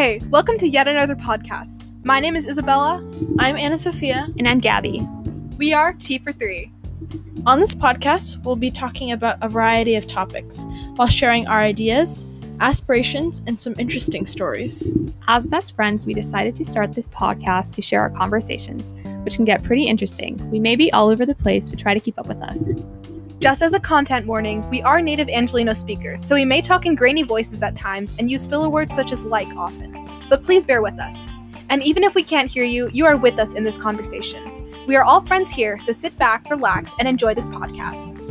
Hey, welcome to yet another podcast. My name is Isabella. I'm Anna Sophia. And I'm Gabby. We are T for Three. On this podcast, we'll be talking about a variety of topics while sharing our ideas, aspirations, and some interesting stories. As best friends, we decided to start this podcast to share our conversations, which can get pretty interesting. We may be all over the place, but try to keep up with us. Just as a content warning, we are native Angelino speakers, so we may talk in grainy voices at times and use filler words such as like often. But please bear with us. And even if we can't hear you, you are with us in this conversation. We are all friends here, so sit back, relax, and enjoy this podcast.